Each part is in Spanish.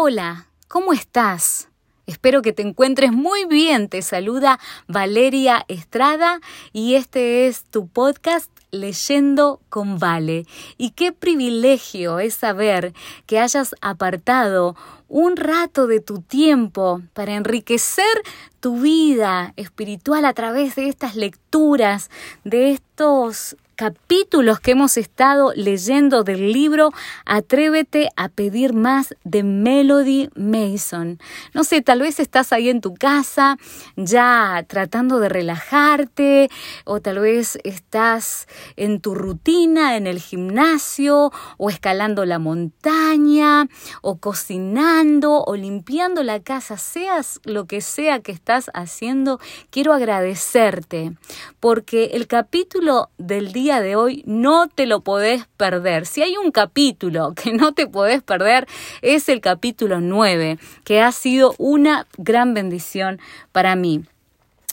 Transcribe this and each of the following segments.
Hola, ¿cómo estás? Espero que te encuentres muy bien. Te saluda Valeria Estrada y este es tu podcast Leyendo con Vale. Y qué privilegio es saber que hayas apartado un rato de tu tiempo para enriquecer tu vida espiritual a través de estas lecturas, de estos capítulos que hemos estado leyendo del libro Atrévete a pedir más de Melody Mason. No sé, tal vez estás ahí en tu casa ya tratando de relajarte o tal vez estás en tu rutina en el gimnasio o escalando la montaña o cocinando o limpiando la casa, seas lo que sea que estás haciendo, quiero agradecerte porque el capítulo del día de hoy no te lo podés perder. Si hay un capítulo que no te podés perder, es el capítulo 9, que ha sido una gran bendición para mí.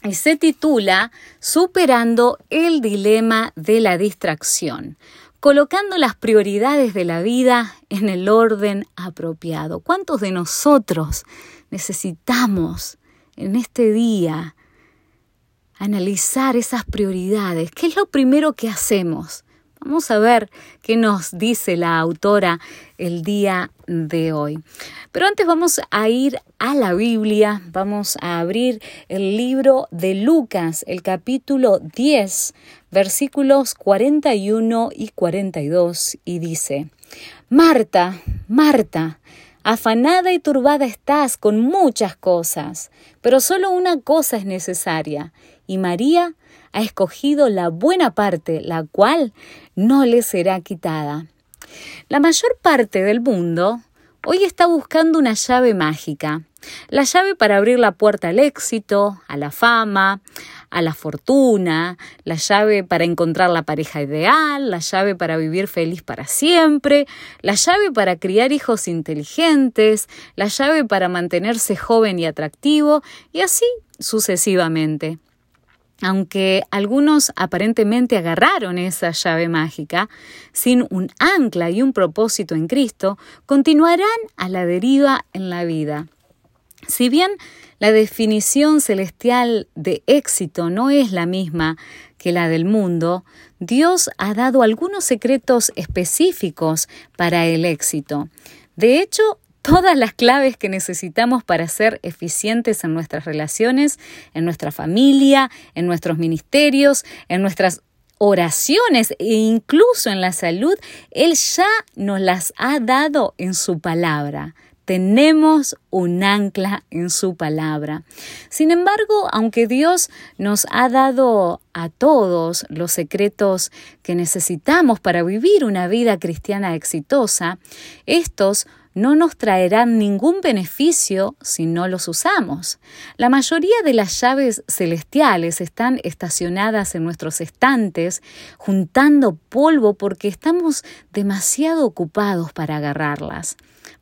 Y se titula Superando el dilema de la distracción colocando las prioridades de la vida en el orden apropiado. ¿Cuántos de nosotros necesitamos en este día analizar esas prioridades. ¿Qué es lo primero que hacemos? Vamos a ver qué nos dice la autora el día de hoy. Pero antes vamos a ir a la Biblia, vamos a abrir el libro de Lucas, el capítulo 10, versículos 41 y 42, y dice, Marta, Marta, afanada y turbada estás con muchas cosas, pero solo una cosa es necesaria y María ha escogido la buena parte, la cual no le será quitada. La mayor parte del mundo hoy está buscando una llave mágica, la llave para abrir la puerta al éxito, a la fama, a la fortuna, la llave para encontrar la pareja ideal, la llave para vivir feliz para siempre, la llave para criar hijos inteligentes, la llave para mantenerse joven y atractivo, y así sucesivamente. Aunque algunos aparentemente agarraron esa llave mágica, sin un ancla y un propósito en Cristo, continuarán a la deriva en la vida. Si bien la definición celestial de éxito no es la misma que la del mundo, Dios ha dado algunos secretos específicos para el éxito. De hecho, todas las claves que necesitamos para ser eficientes en nuestras relaciones, en nuestra familia, en nuestros ministerios, en nuestras oraciones e incluso en la salud, Él ya nos las ha dado en su palabra. Tenemos un ancla en su palabra. Sin embargo, aunque Dios nos ha dado a todos los secretos que necesitamos para vivir una vida cristiana exitosa, estos no nos traerán ningún beneficio si no los usamos. La mayoría de las llaves celestiales están estacionadas en nuestros estantes, juntando polvo porque estamos demasiado ocupados para agarrarlas.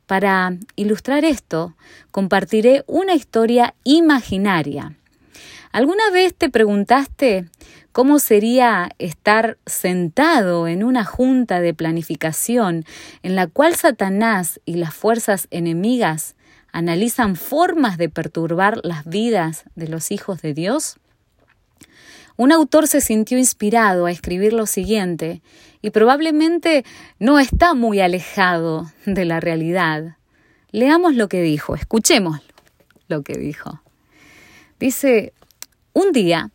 Para ilustrar esto, compartiré una historia imaginaria. ¿Alguna vez te preguntaste ¿Cómo sería estar sentado en una junta de planificación en la cual Satanás y las fuerzas enemigas analizan formas de perturbar las vidas de los hijos de Dios? Un autor se sintió inspirado a escribir lo siguiente y probablemente no está muy alejado de la realidad. Leamos lo que dijo, escuchemos lo que dijo. Dice, un día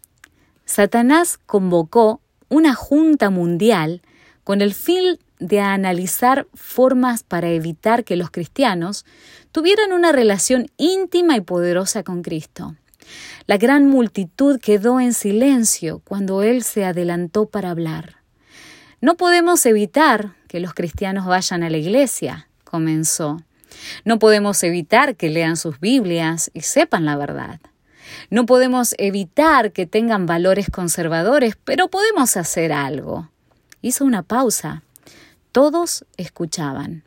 Satanás convocó una junta mundial con el fin de analizar formas para evitar que los cristianos tuvieran una relación íntima y poderosa con Cristo. La gran multitud quedó en silencio cuando Él se adelantó para hablar. No podemos evitar que los cristianos vayan a la iglesia, comenzó. No podemos evitar que lean sus Biblias y sepan la verdad. No podemos evitar que tengan valores conservadores, pero podemos hacer algo. Hizo una pausa. Todos escuchaban.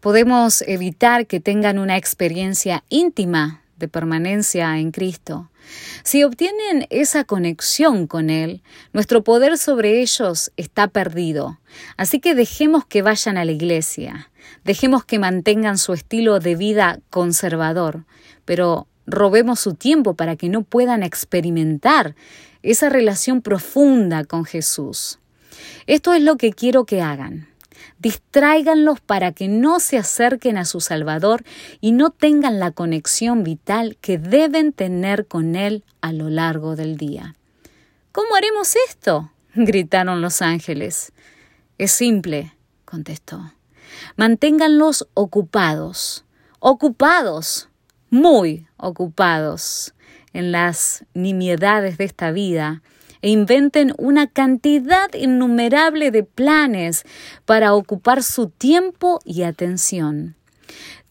Podemos evitar que tengan una experiencia íntima de permanencia en Cristo, si obtienen esa conexión con Él, nuestro poder sobre ellos está perdido. Así que dejemos que vayan a la iglesia, dejemos que mantengan su estilo de vida conservador, pero robemos su tiempo para que no puedan experimentar esa relación profunda con Jesús. Esto es lo que quiero que hagan. Distráiganlos para que no se acerquen a su Salvador y no tengan la conexión vital que deben tener con Él a lo largo del día. ¿Cómo haremos esto? gritaron los ángeles. Es simple, contestó. Manténganlos ocupados, ocupados, muy ocupados en las nimiedades de esta vida e inventen una cantidad innumerable de planes para ocupar su tiempo y atención.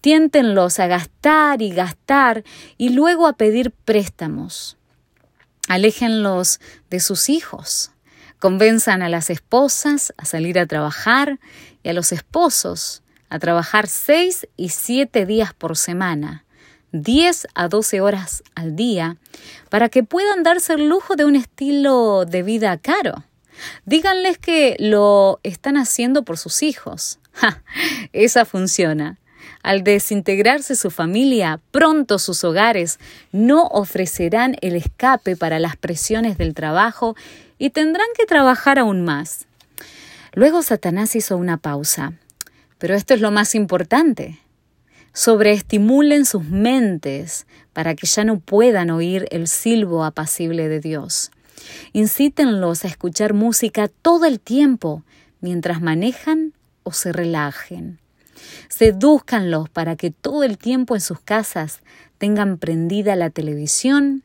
Tiéntenlos a gastar y gastar y luego a pedir préstamos. Aléjenlos de sus hijos. Convenzan a las esposas a salir a trabajar y a los esposos a trabajar seis y siete días por semana 10 a 12 horas al día para que puedan darse el lujo de un estilo de vida caro. Díganles que lo están haciendo por sus hijos. esa funciona. Al desintegrarse su familia, pronto sus hogares no ofrecerán el escape para las presiones del trabajo y tendrán que trabajar aún más. Luego Satanás hizo una pausa. Pero esto es lo más importante sobreestimulen sus mentes para que ya no puedan oír el silbo apacible de Dios. Incítenlos a escuchar música todo el tiempo mientras manejan o se relajen. Sedúzcanlos para que todo el tiempo en sus casas tengan prendida la televisión,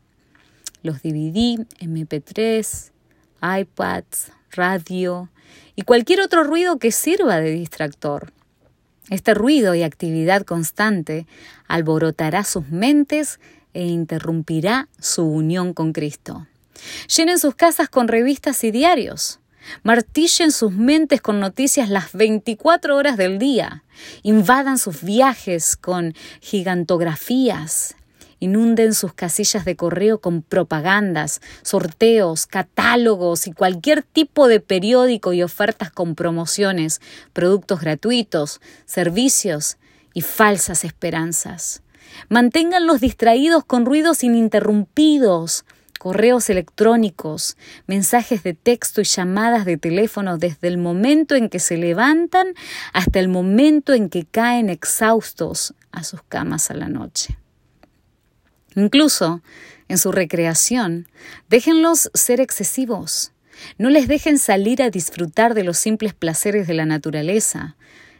los DVD, MP3, iPads, radio y cualquier otro ruido que sirva de distractor. Este ruido y actividad constante alborotará sus mentes e interrumpirá su unión con Cristo. Llenen sus casas con revistas y diarios. Martillen sus mentes con noticias las 24 horas del día. Invadan sus viajes con gigantografías, Inunden sus casillas de correo con propagandas, sorteos, catálogos y cualquier tipo de periódico y ofertas con promociones, productos gratuitos, servicios y falsas esperanzas. Manténganlos distraídos con ruidos ininterrumpidos, correos electrónicos, mensajes de texto y llamadas de teléfono desde el momento en que se levantan hasta el momento en que caen exhaustos a sus camas a la noche. Incluso en su recreación, déjenlos ser excesivos. No les dejen salir a disfrutar de los simples placeres de la naturaleza.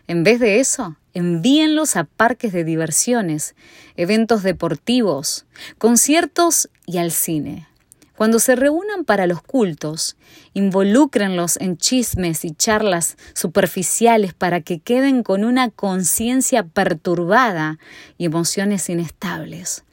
En vez de eso, envíenlos a parques de diversiones, eventos deportivos, conciertos y al cine. Cuando se reúnan para los cultos, involúcrenlos en chismes y charlas superficiales para que queden con una conciencia perturbada y emociones inestables.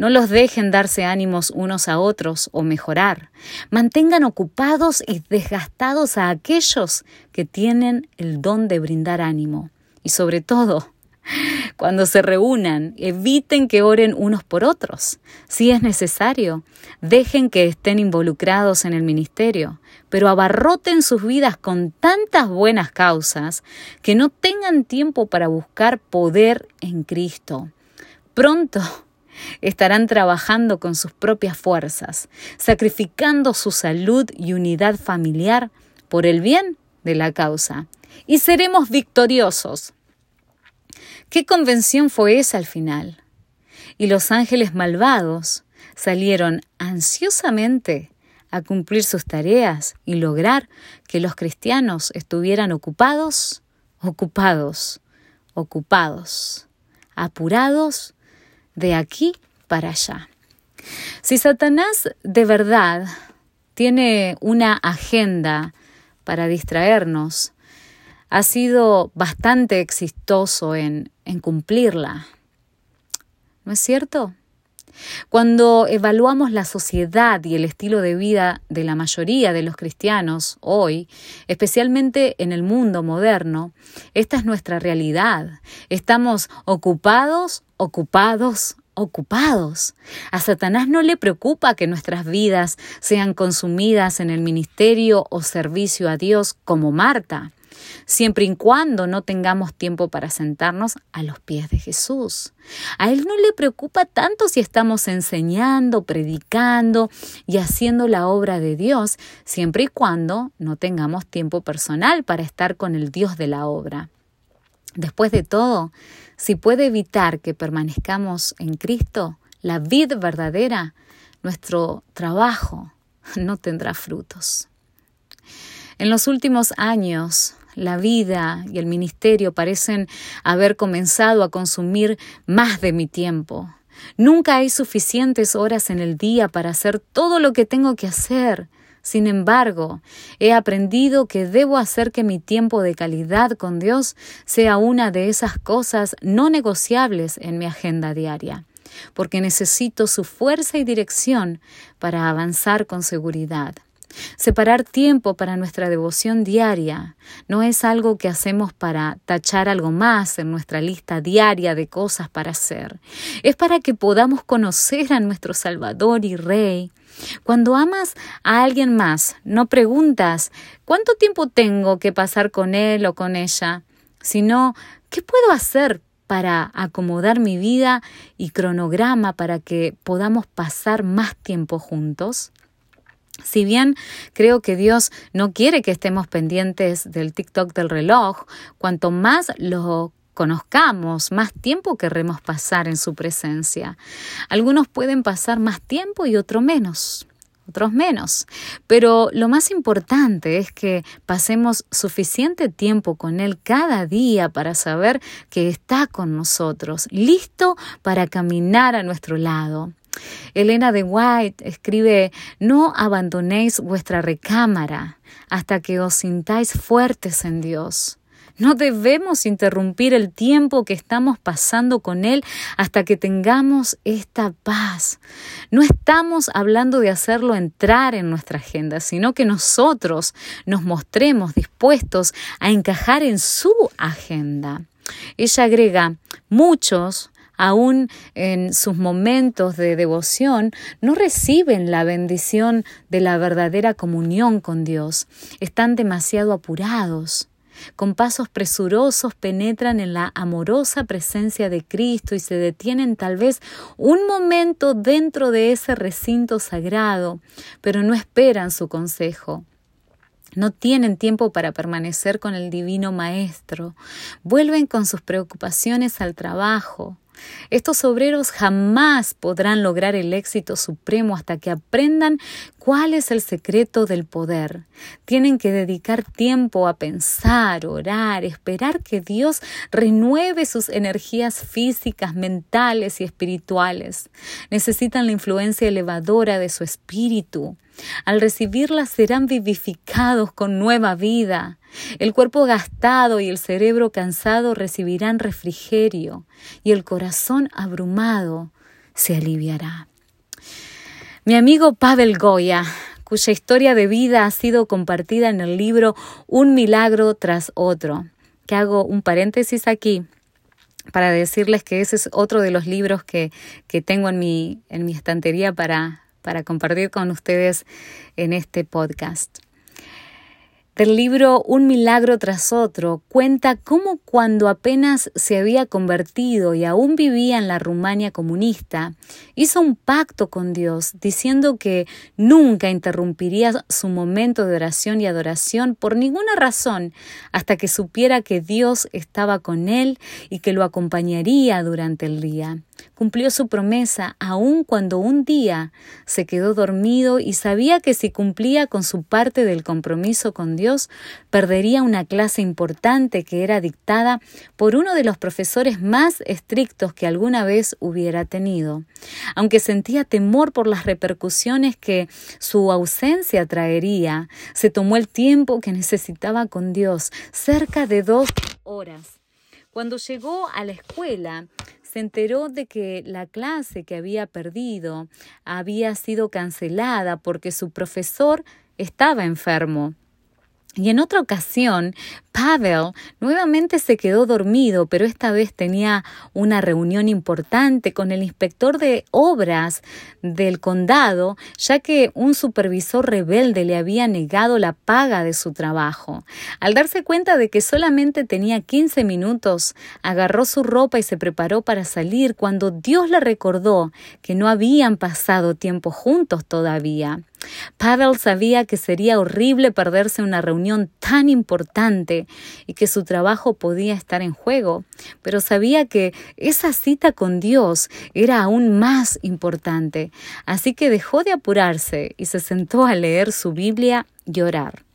No los dejen darse ánimos unos a otros o mejorar. Mantengan ocupados y desgastados a aquellos que tienen el don de brindar ánimo. Y sobre todo, cuando se reúnan, eviten que oren unos por otros. Si es necesario, dejen que estén involucrados en el ministerio, pero abarroten sus vidas con tantas buenas causas que no tengan tiempo para buscar poder en Cristo. Pronto estarán trabajando con sus propias fuerzas, sacrificando su salud y unidad familiar por el bien de la causa. Y seremos victoriosos. ¿Qué convención fue esa al final? Y los ángeles malvados salieron ansiosamente a cumplir sus tareas y lograr que los cristianos estuvieran ocupados, ocupados, ocupados, apurados de aquí para allá. Si Satanás de verdad tiene una agenda para distraernos, ha sido bastante exitoso en, en cumplirla. ¿No es cierto? Cuando evaluamos la sociedad y el estilo de vida de la mayoría de los cristianos hoy, especialmente en el mundo moderno, esta es nuestra realidad. Estamos ocupados, ocupados, ocupados. A Satanás no le preocupa que nuestras vidas sean consumidas en el ministerio o servicio a Dios como Marta, siempre y cuando no tengamos tiempo para sentarnos a los pies de Jesús. A Él no le preocupa tanto si estamos enseñando, predicando y haciendo la obra de Dios, siempre y cuando no tengamos tiempo personal para estar con el Dios de la obra. Después de todo, si puede evitar que permanezcamos en Cristo, la vida verdadera, nuestro trabajo no tendrá frutos. En los últimos años, la vida y el ministerio parecen haber comenzado a consumir más de mi tiempo. Nunca hay suficientes horas en el día para hacer todo lo que tengo que hacer. Sin embargo, he aprendido que debo hacer que mi tiempo de calidad con Dios sea una de esas cosas no negociables en mi agenda diaria, porque necesito su fuerza y dirección para avanzar con seguridad. Separar tiempo para nuestra devoción diaria no es algo que hacemos para tachar algo más en nuestra lista diaria de cosas para hacer. Es para que podamos conocer a nuestro Salvador y Rey, cuando amas a alguien más, no preguntas cuánto tiempo tengo que pasar con él o con ella, sino qué puedo hacer para acomodar mi vida y cronograma para que podamos pasar más tiempo juntos. Si bien creo que Dios no quiere que estemos pendientes del TikTok del reloj, cuanto más lo conozcamos, más tiempo querremos pasar en su presencia. Algunos pueden pasar más tiempo y otros menos otros menos. Pero lo más importante es que pasemos suficiente tiempo con Él cada día para saber que está con nosotros, listo para caminar a nuestro lado. Elena de White escribe, no abandonéis vuestra recámara hasta que os sintáis fuertes en Dios. No debemos interrumpir el tiempo que estamos pasando con Él hasta que tengamos esta paz. No estamos hablando de hacerlo entrar en nuestra agenda, sino que nosotros nos mostremos dispuestos a encajar en su agenda. Ella agrega, muchos aún en sus momentos de devoción, no reciben la bendición de la verdadera comunión con Dios. Están demasiado apurados con pasos presurosos penetran en la amorosa presencia de Cristo y se detienen tal vez un momento dentro de ese recinto sagrado, pero no esperan su consejo. No tienen tiempo para permanecer con el Divino Maestro. Vuelven con sus preocupaciones al trabajo, estos obreros jamás podrán lograr el éxito supremo hasta que aprendan cuál es el secreto del poder. Tienen que dedicar tiempo a pensar, orar, esperar que Dios renueve sus energías físicas, mentales y espirituales. Necesitan la influencia elevadora de su espíritu. Al recibirla serán vivificados con nueva vida. El cuerpo gastado y el cerebro cansado recibirán refrigerio y el corazón abrumado se aliviará. Mi amigo Pavel Goya, cuya historia de vida ha sido compartida en el libro Un milagro tras otro, que hago un paréntesis aquí para decirles que ese es otro de los libros que, que tengo en mi, en mi estantería para, para compartir con ustedes en este podcast. Del libro Un milagro tras otro cuenta cómo cuando apenas se había convertido y aún vivía en la Rumania comunista, hizo un pacto con Dios diciendo que nunca interrumpiría su momento de oración y adoración por ninguna razón hasta que supiera que Dios estaba con él y que lo acompañaría durante el día. Cumplió su promesa aun cuando un día se quedó dormido y sabía que si cumplía con su parte del compromiso con Dios, perdería una clase importante que era dictada por uno de los profesores más estrictos que alguna vez hubiera tenido. Aunque sentía temor por las repercusiones que su ausencia traería, se tomó el tiempo que necesitaba con Dios, cerca de dos horas. Cuando llegó a la escuela, se enteró de que la clase que había perdido había sido cancelada porque su profesor estaba enfermo. Y en otra ocasión Pavel nuevamente se quedó dormido, pero esta vez tenía una reunión importante con el inspector de obras del condado, ya que un supervisor rebelde le había negado la paga de su trabajo. Al darse cuenta de que solamente tenía 15 minutos, agarró su ropa y se preparó para salir cuando Dios le recordó que no habían pasado tiempo juntos todavía. Pavel sabía que sería horrible perderse una reunión tan importante y que su trabajo podía estar en juego, pero sabía que esa cita con Dios era aún más importante, así que dejó de apurarse y se sentó a leer su Biblia y orar.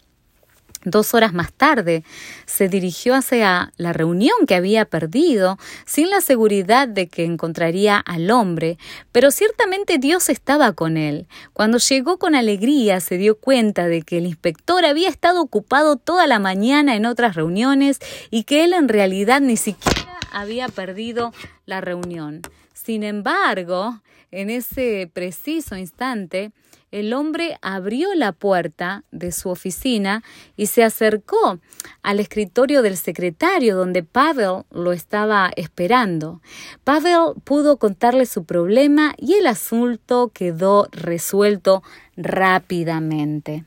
Dos horas más tarde, se dirigió hacia la reunión que había perdido, sin la seguridad de que encontraría al hombre, pero ciertamente Dios estaba con él. Cuando llegó con alegría, se dio cuenta de que el inspector había estado ocupado toda la mañana en otras reuniones y que él en realidad ni siquiera había perdido la reunión. Sin embargo, en ese preciso instante, el hombre abrió la puerta de su oficina y se acercó al escritorio del secretario donde Pavel lo estaba esperando. Pavel pudo contarle su problema y el asunto quedó resuelto rápidamente.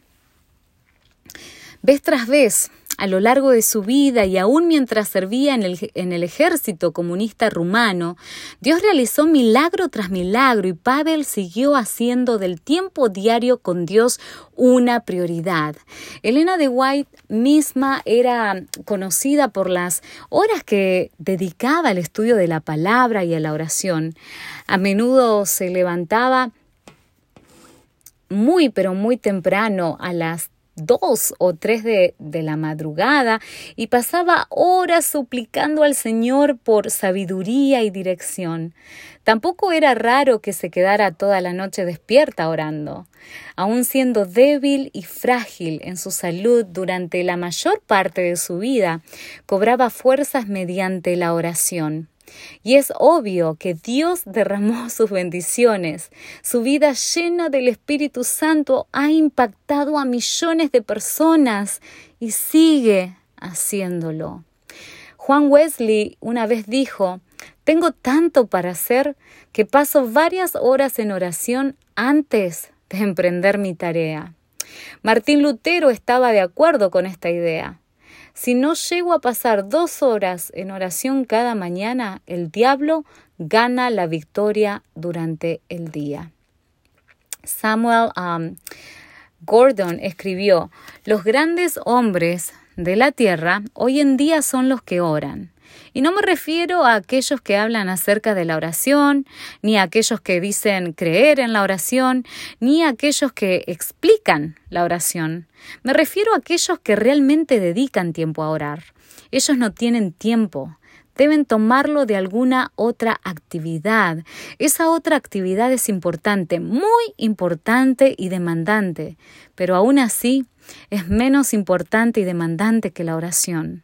Vez tras vez, a lo largo de su vida y aún mientras servía en el, en el, ejército comunista rumano, Dios realizó milagro tras milagro y Pavel siguió haciendo del tiempo diario con Dios una prioridad. Elena de White misma era conocida por las horas que dedicaba al estudio de la palabra y a la oración. A menudo se levantaba muy pero muy temprano a las dos o tres de, de, la madrugada y pasaba horas suplicando al Señor por sabiduría y dirección. Tampoco era raro que se quedara toda la noche despierta orando. Aun siendo débil y frágil en su salud durante la mayor parte de su vida, cobraba fuerzas mediante la oración. Y es obvio que Dios derramó sus bendiciones. Su vida llena del Espíritu Santo ha impactado a millones de personas y sigue haciéndolo. Juan Wesley una vez dijo, tengo tanto para hacer que paso varias horas en oración antes de emprender mi tarea. Martín Lutero estaba de acuerdo con esta idea. Si no llego a pasar dos horas en oración cada mañana, el diablo gana la victoria durante el día. Samuel um, Gordon escribió, los grandes hombres de la tierra hoy en día son los que oran. Y no me refiero a aquellos que hablan acerca de la oración, ni a aquellos que dicen creer en la oración, ni a aquellos que explican la oración. Me refiero a aquellos que realmente dedican tiempo a orar. Ellos no tienen tiempo, deben tomarlo de alguna otra actividad. Esa otra actividad es importante, muy importante y demandante, pero aún así es menos importante y demandante que la oración.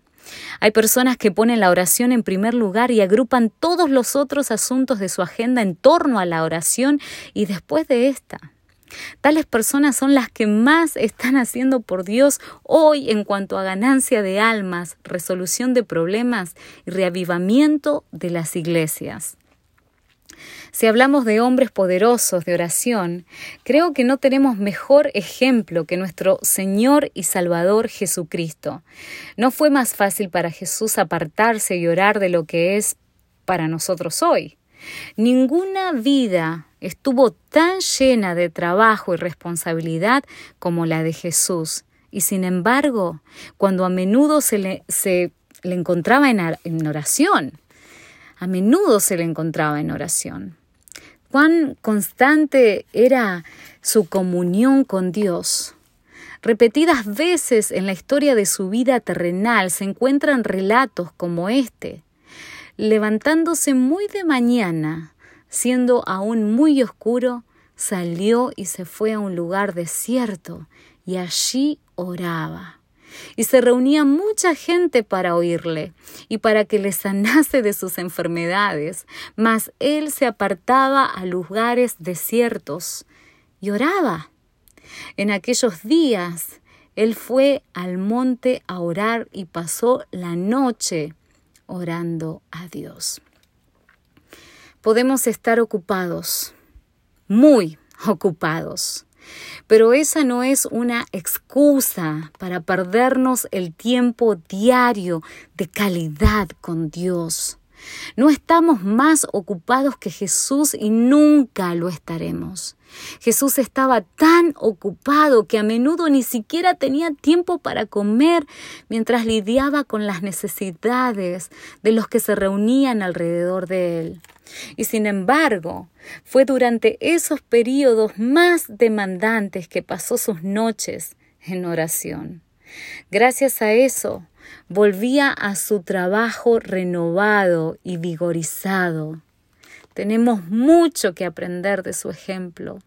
Hay personas que ponen la oración en primer lugar y agrupan todos los otros asuntos de su agenda en torno a la oración y después de esta. Tales personas son las que más están haciendo por Dios hoy en cuanto a ganancia de almas, resolución de problemas y reavivamiento de las iglesias. Si hablamos de hombres poderosos de oración, creo que no tenemos mejor ejemplo que nuestro Señor y Salvador Jesucristo. No fue más fácil para Jesús apartarse y orar de lo que es para nosotros hoy. Ninguna vida estuvo tan llena de trabajo y responsabilidad como la de Jesús. Y sin embargo, cuando a menudo se le, se le encontraba en oración, a menudo se le encontraba en oración cuán constante era su comunión con Dios. Repetidas veces en la historia de su vida terrenal se encuentran relatos como este. Levantándose muy de mañana, siendo aún muy oscuro, salió y se fue a un lugar desierto y allí oraba y se reunía mucha gente para oírle y para que le sanase de sus enfermedades, mas él se apartaba a lugares desiertos y oraba. En aquellos días Él fue al monte a orar y pasó la noche orando a Dios. Podemos estar ocupados, muy ocupados, pero esa no es una excusa para perdernos el tiempo diario de calidad con Dios. No estamos más ocupados que Jesús y nunca lo estaremos. Jesús estaba tan ocupado que a menudo ni siquiera tenía tiempo para comer mientras lidiaba con las necesidades de los que se reunían alrededor de él. Y sin embargo, fue durante esos periodos más demandantes que pasó sus noches en oración. Gracias a eso, volvía a su trabajo renovado y vigorizado. Tenemos mucho que aprender de su ejemplo.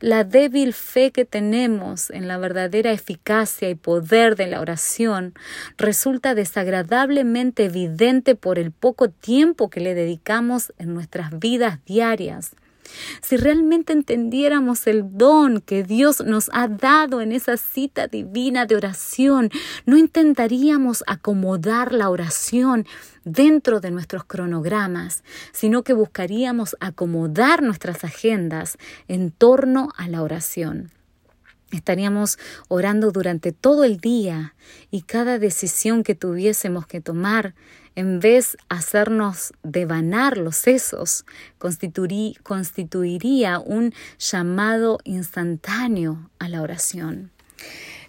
La débil fe que tenemos en la verdadera eficacia y poder de la oración resulta desagradablemente evidente por el poco tiempo que le dedicamos en nuestras vidas diarias si realmente entendiéramos el don que Dios nos ha dado en esa cita divina de oración, no intentaríamos acomodar la oración dentro de nuestros cronogramas, sino que buscaríamos acomodar nuestras agendas en torno a la oración. Estaríamos orando durante todo el día y cada decisión que tuviésemos que tomar en vez hacernos devanar los sesos, constituiría un llamado instantáneo a la oración.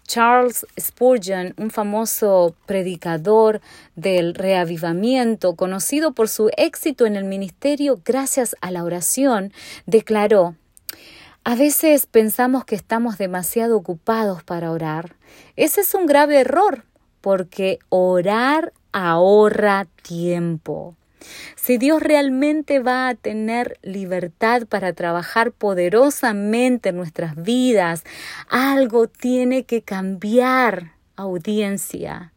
Charles Spurgeon, un famoso predicador del reavivamiento, conocido por su éxito en el ministerio gracias a la oración, declaró, a veces pensamos que estamos demasiado ocupados para orar. Ese es un grave error, porque orar ahorra tiempo. Si Dios realmente va a tener libertad para trabajar poderosamente en nuestras vidas, algo tiene que cambiar, audiencia.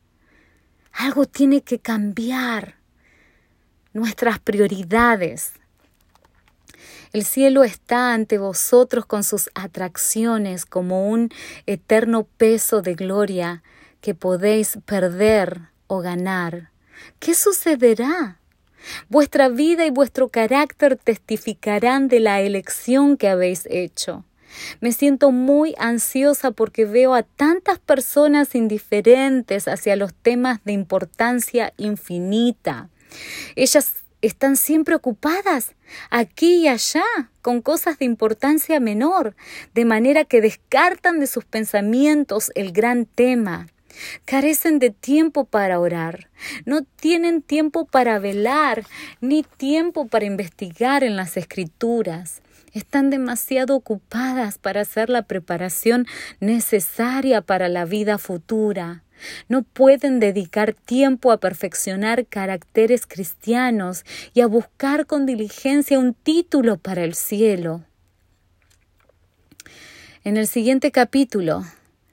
Algo tiene que cambiar. Nuestras prioridades. El cielo está ante vosotros con sus atracciones como un eterno peso de gloria que podéis perder o ganar, ¿qué sucederá? Vuestra vida y vuestro carácter testificarán de la elección que habéis hecho. Me siento muy ansiosa porque veo a tantas personas indiferentes hacia los temas de importancia infinita. Ellas están siempre ocupadas aquí y allá con cosas de importancia menor, de manera que descartan de sus pensamientos el gran tema. Carecen de tiempo para orar, no tienen tiempo para velar, ni tiempo para investigar en las escrituras. Están demasiado ocupadas para hacer la preparación necesaria para la vida futura. No pueden dedicar tiempo a perfeccionar caracteres cristianos y a buscar con diligencia un título para el cielo. En el siguiente capítulo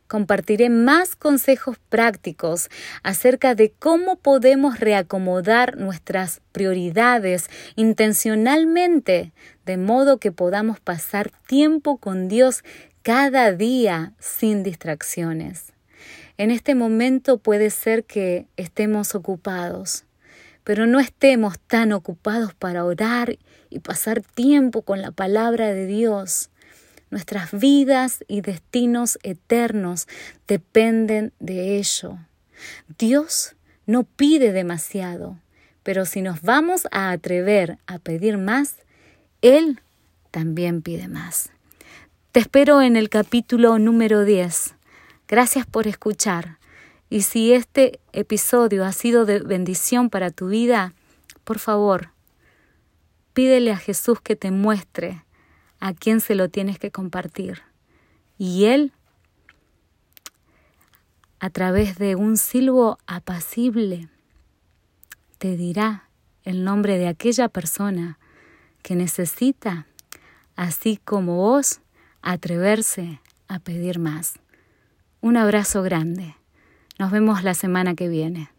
compartiré más consejos prácticos acerca de cómo podemos reacomodar nuestras prioridades intencionalmente, de modo que podamos pasar tiempo con Dios cada día sin distracciones. En este momento puede ser que estemos ocupados, pero no estemos tan ocupados para orar y pasar tiempo con la palabra de Dios. Nuestras vidas y destinos eternos dependen de ello. Dios no pide demasiado, pero si nos vamos a atrever a pedir más, Él también pide más. Te espero en el capítulo número 10. Gracias por escuchar. Y si este episodio ha sido de bendición para tu vida, por favor, pídele a Jesús que te muestre a quién se lo tienes que compartir. Y Él, a través de un silbo apacible, te dirá el nombre de aquella persona que necesita, así como vos, atreverse a pedir más. Un abrazo grande. Nos vemos la semana que viene.